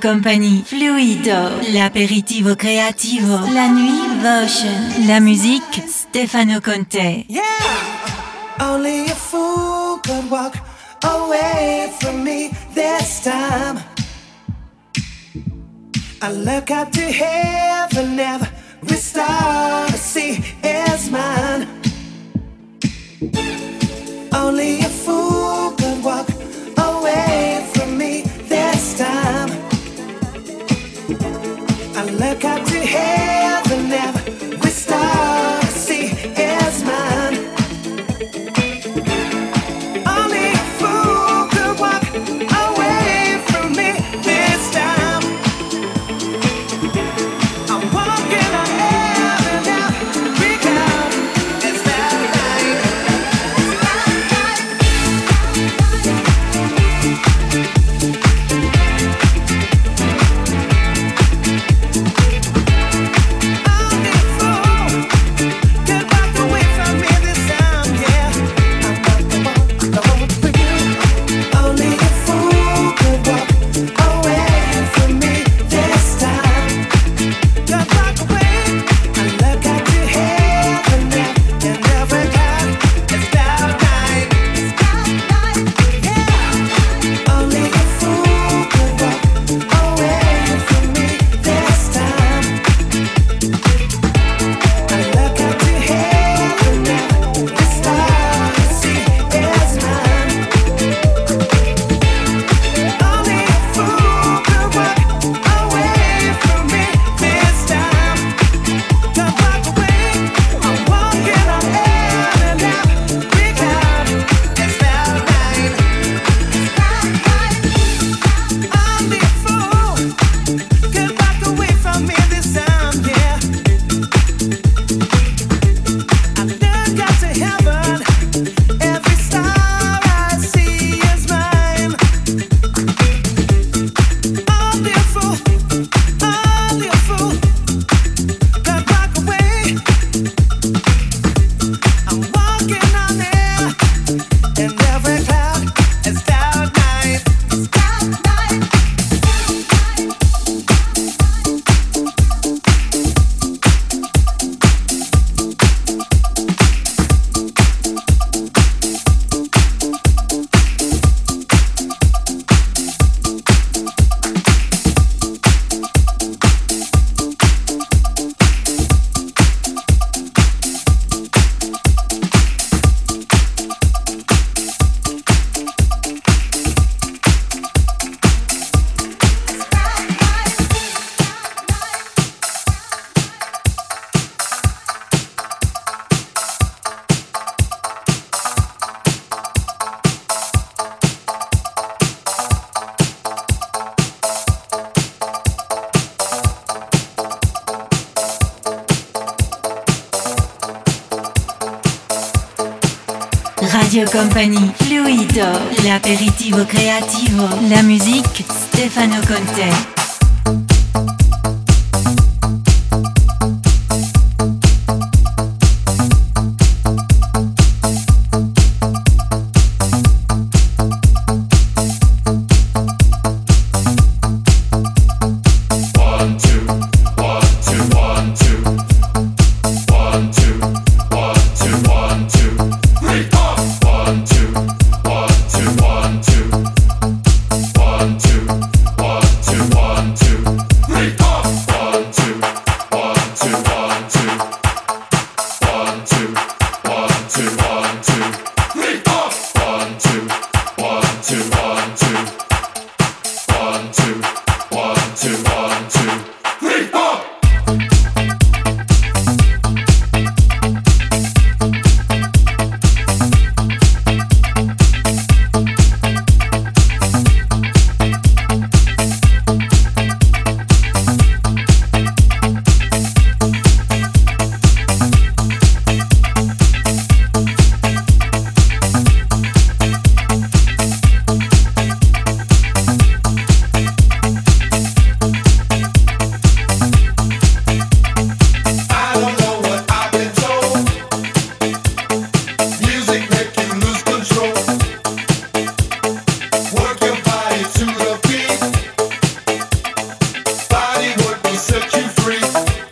Company, Fluido, l'aperitivo creativo, la nuit Votion, la musique Stefano Conte. Yeah, only a fool could walk away from me this time. I look up to heaven, every star I see is mine. Only a fool hey. L'aperitivo creativo, la musique, Stefano Conte. free.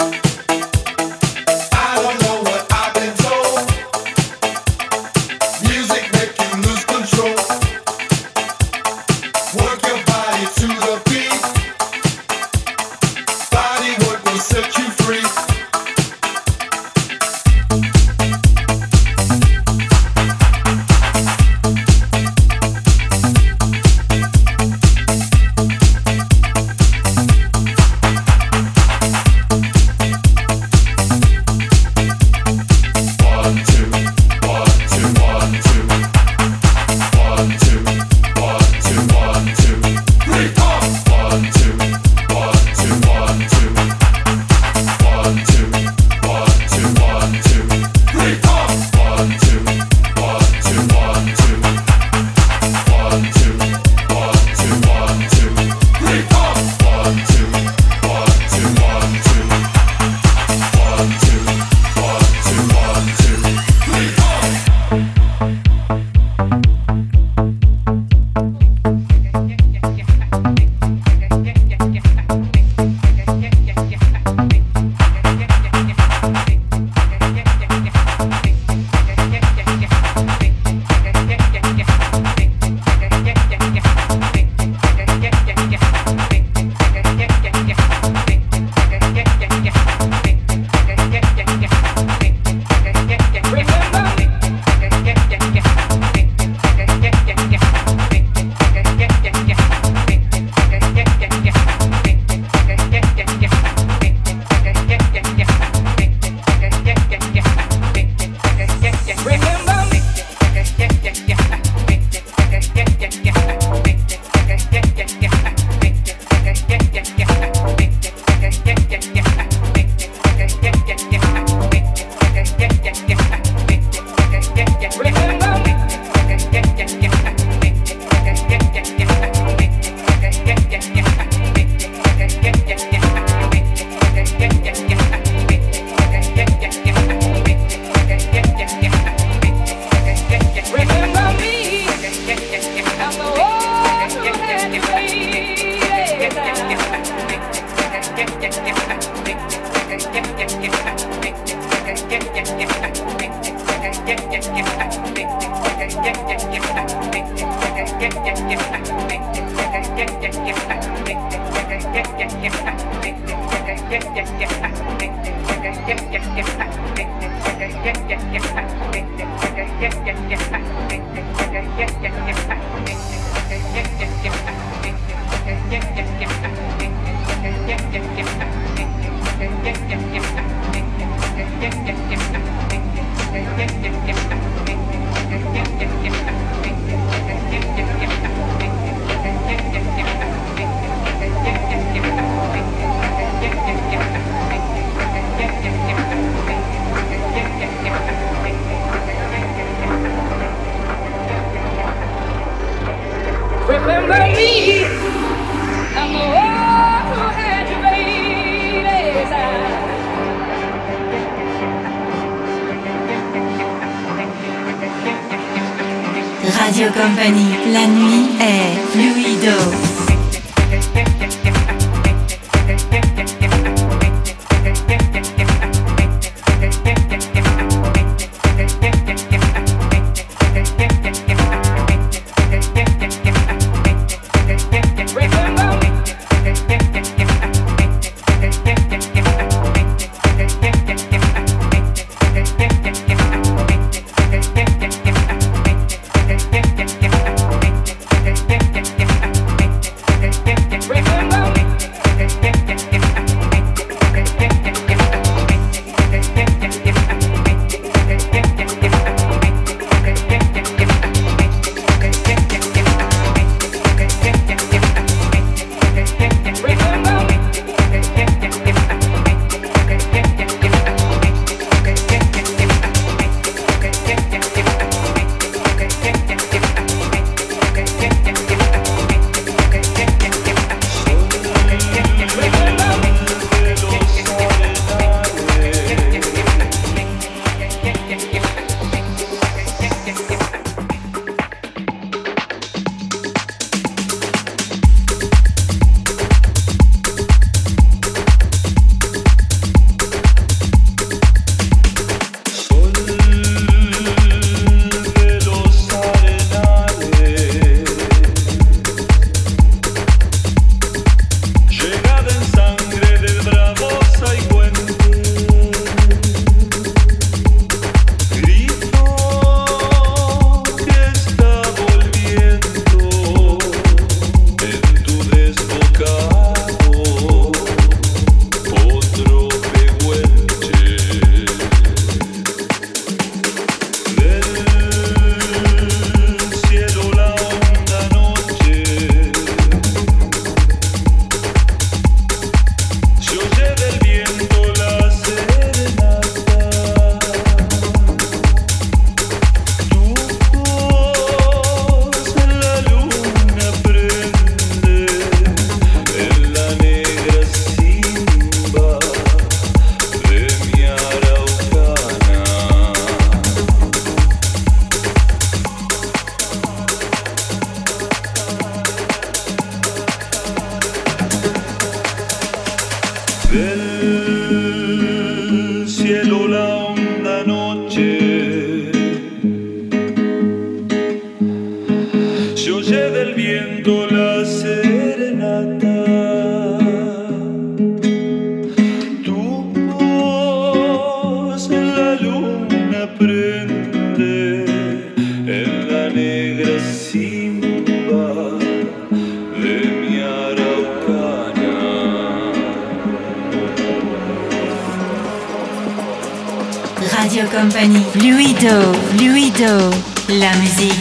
Company. Luido, fluido. La musique.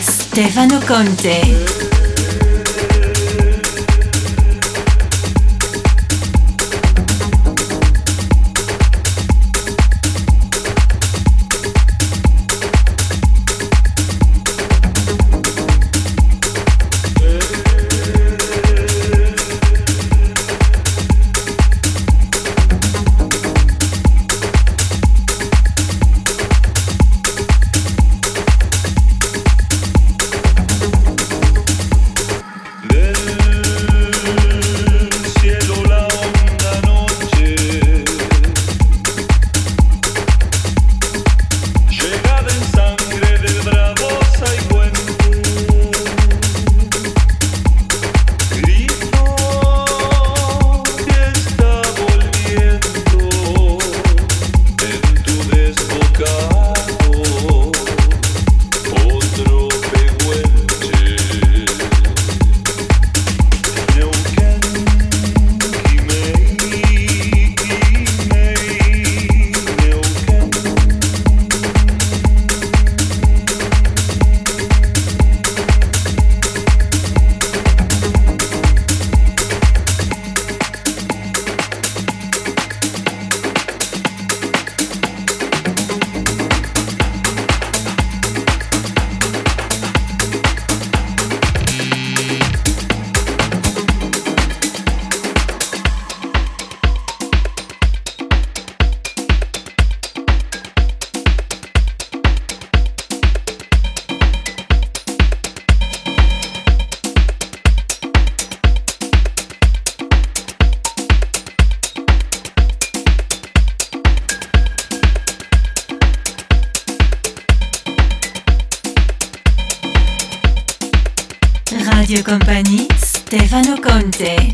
Stefano Conte.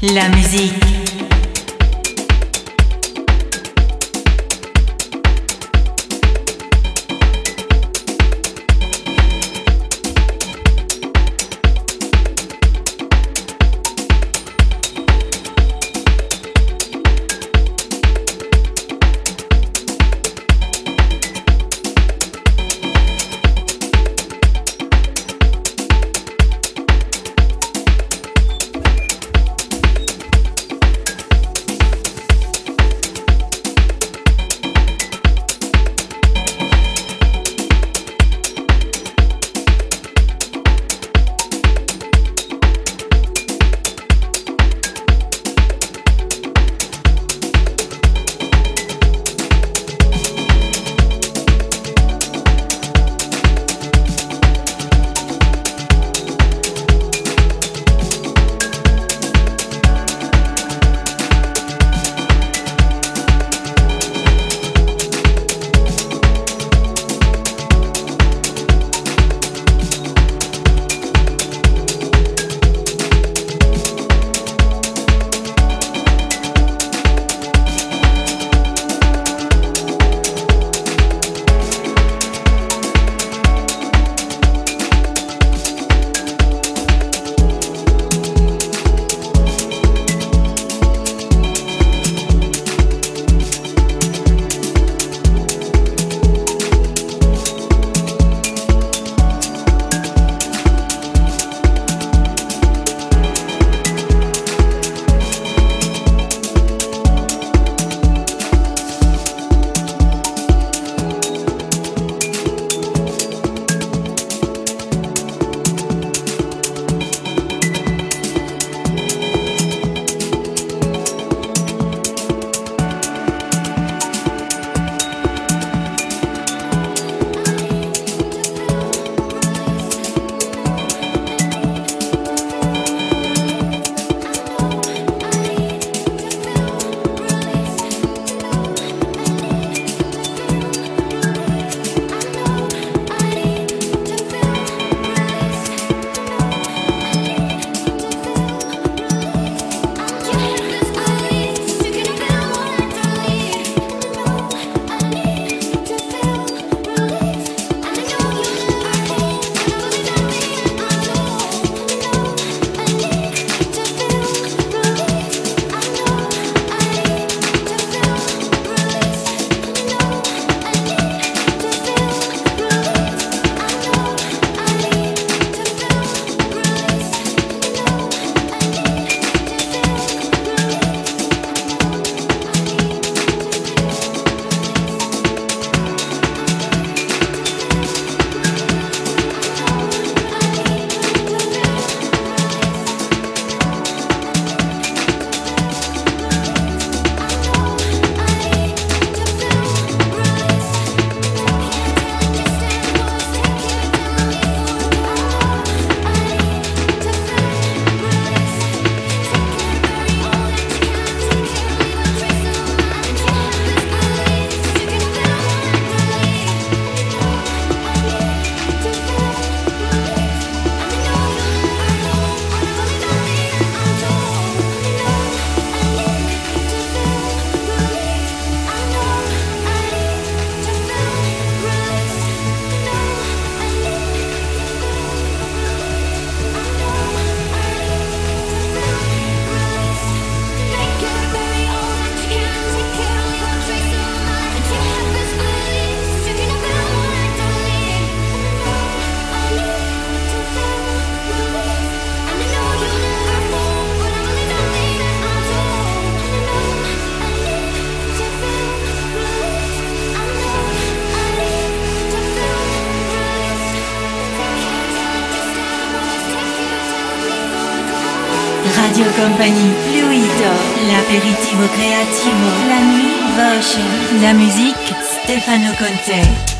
La musique. Compagnie Fluido, l'aperitivo creativo, la nuit la musique Stefano Conte.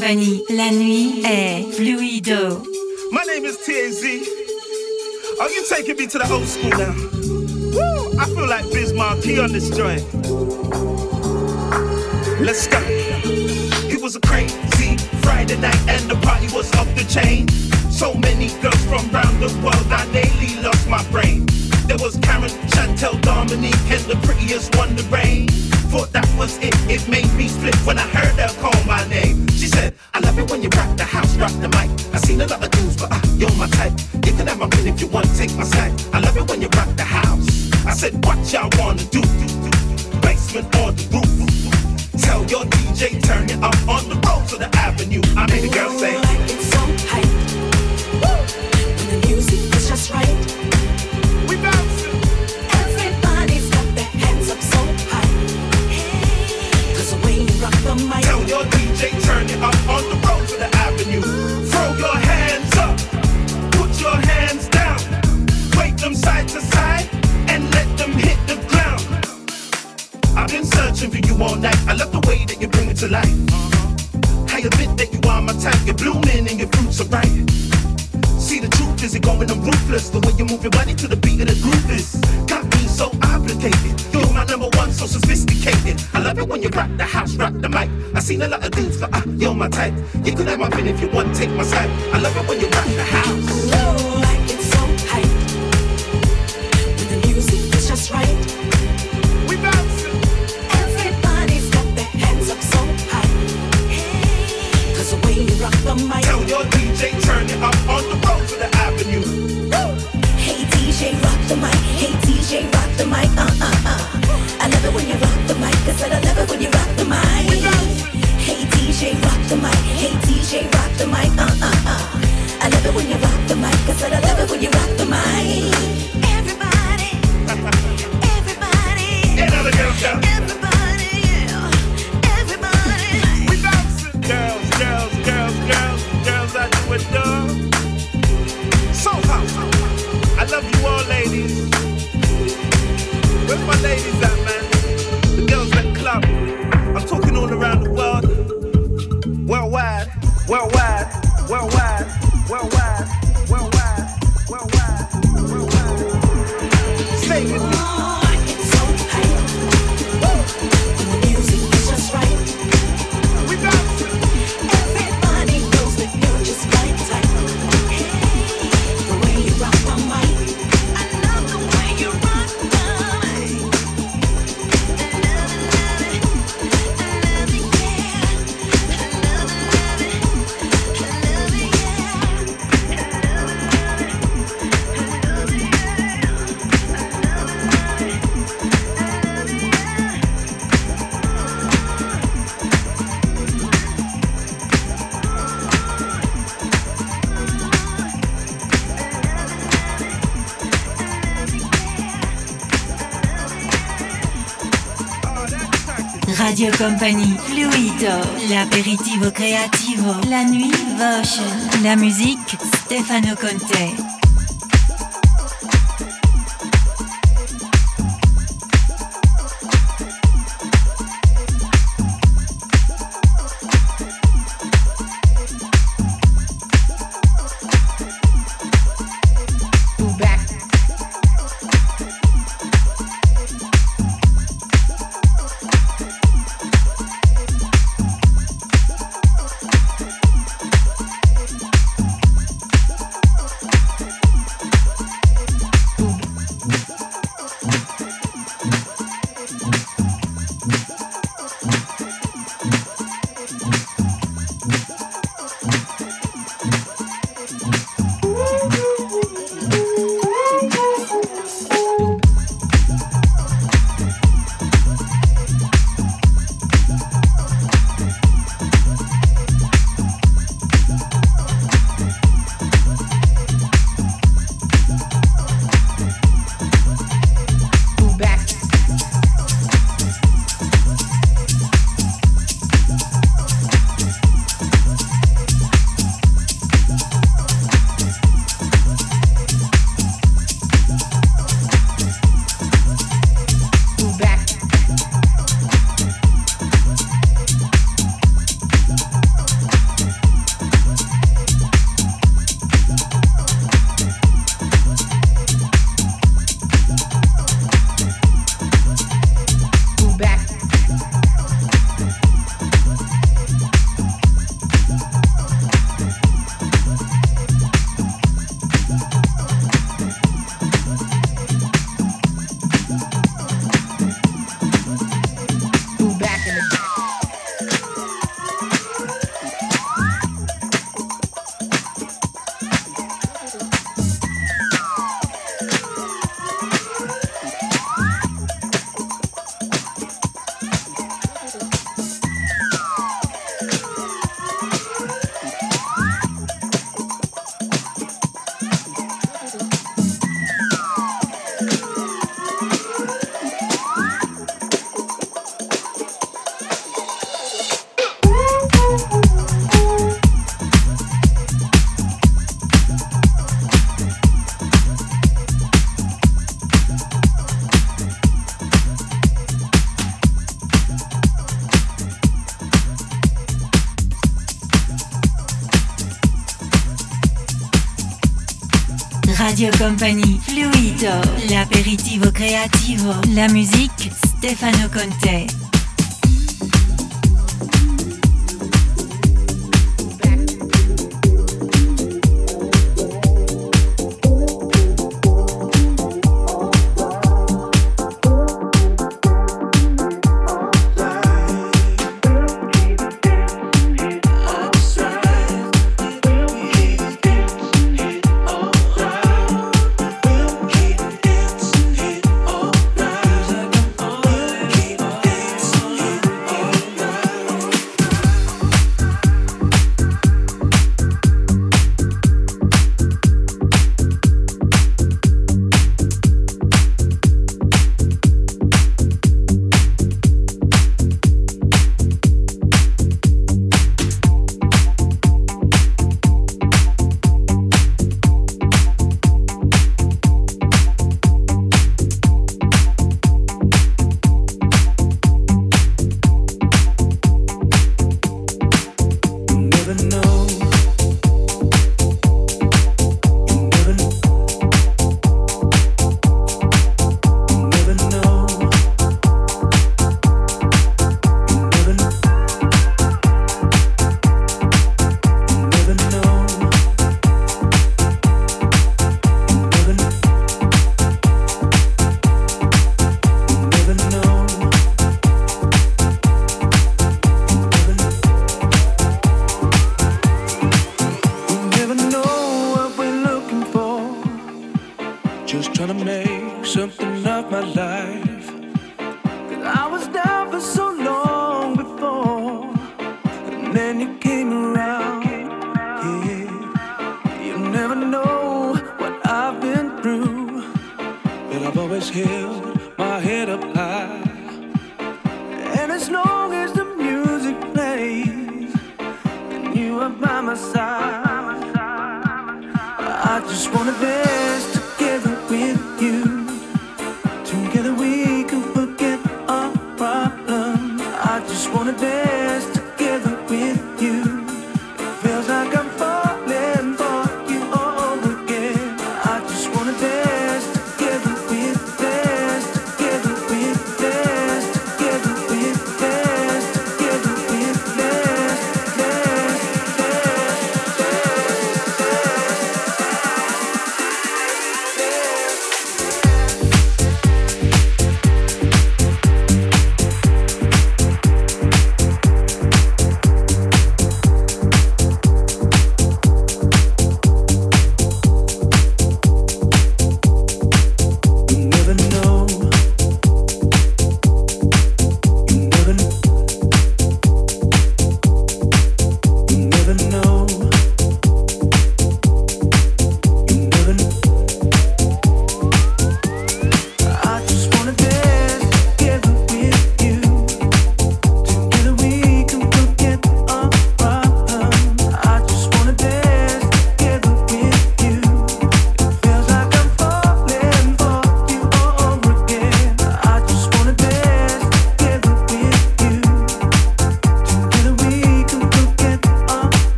Company. La nuit est fluido. My name is TAZ. Are you taking me to the old school now? Woo! I feel like Bismarck he on this joint. Let's go. It was a crazy Friday night and the party was off the chain. So many girls from around the world, I daily lost my brain. There was Karen, Chantel, Dominique, and the prettiest one, the rain. Thought that was it, it made me split when I heard her call. said, what y'all wanna do? Basement on my type. You can have my pin if you want, take my side. I love it when Radio Company, Fluido, l'aperitivo creativo, la nuit, Vosch, la musique, Stefano Conte. Radio Company, Fluido, l'aperitivo creativo, la musique, Stefano Conte. high.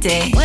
day.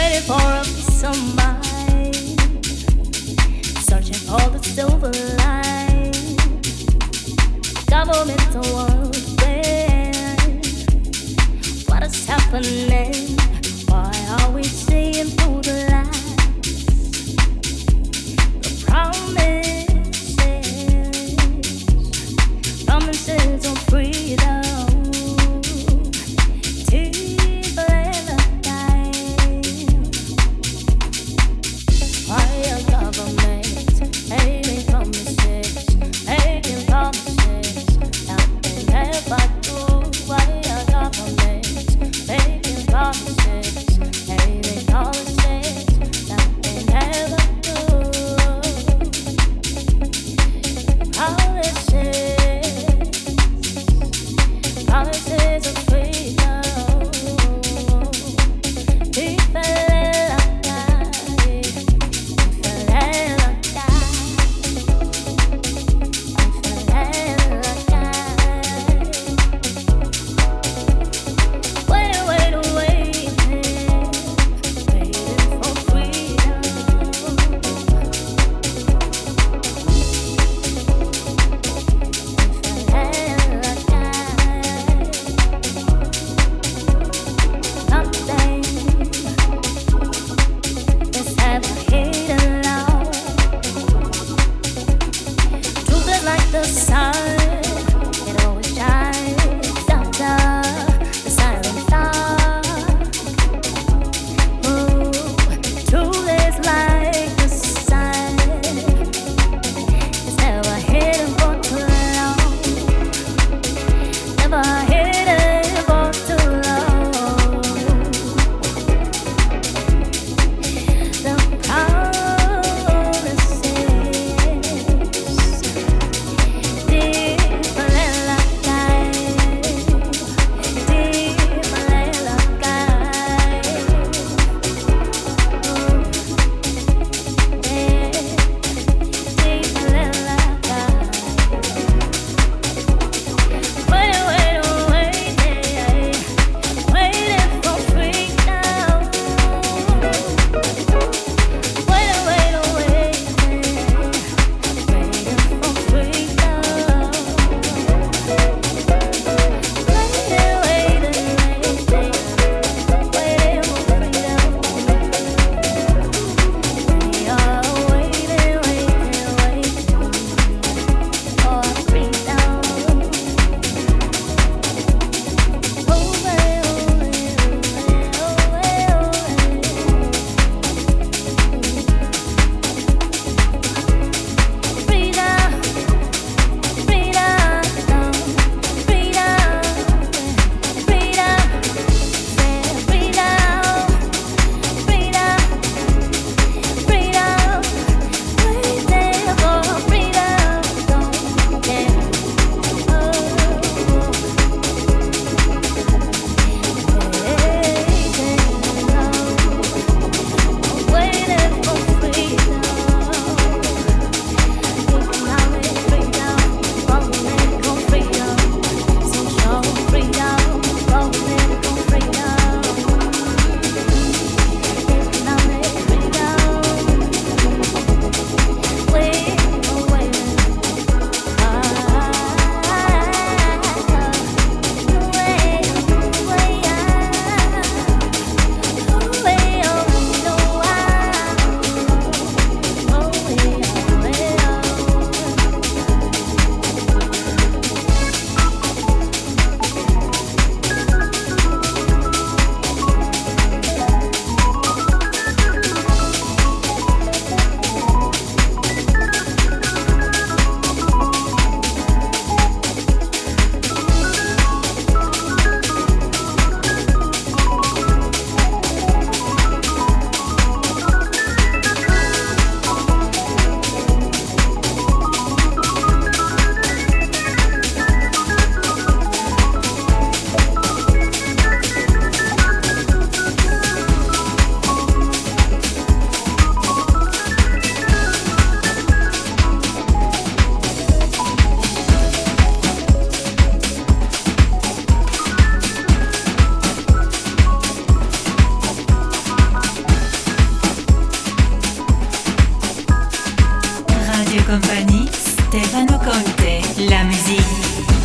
Radio Company, Stefano Conte, la musique.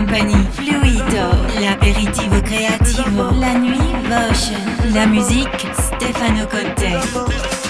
compagnie, Fluido, l'apéritivo creativo, la nuit, Vosch, la musique, Stefano Conte.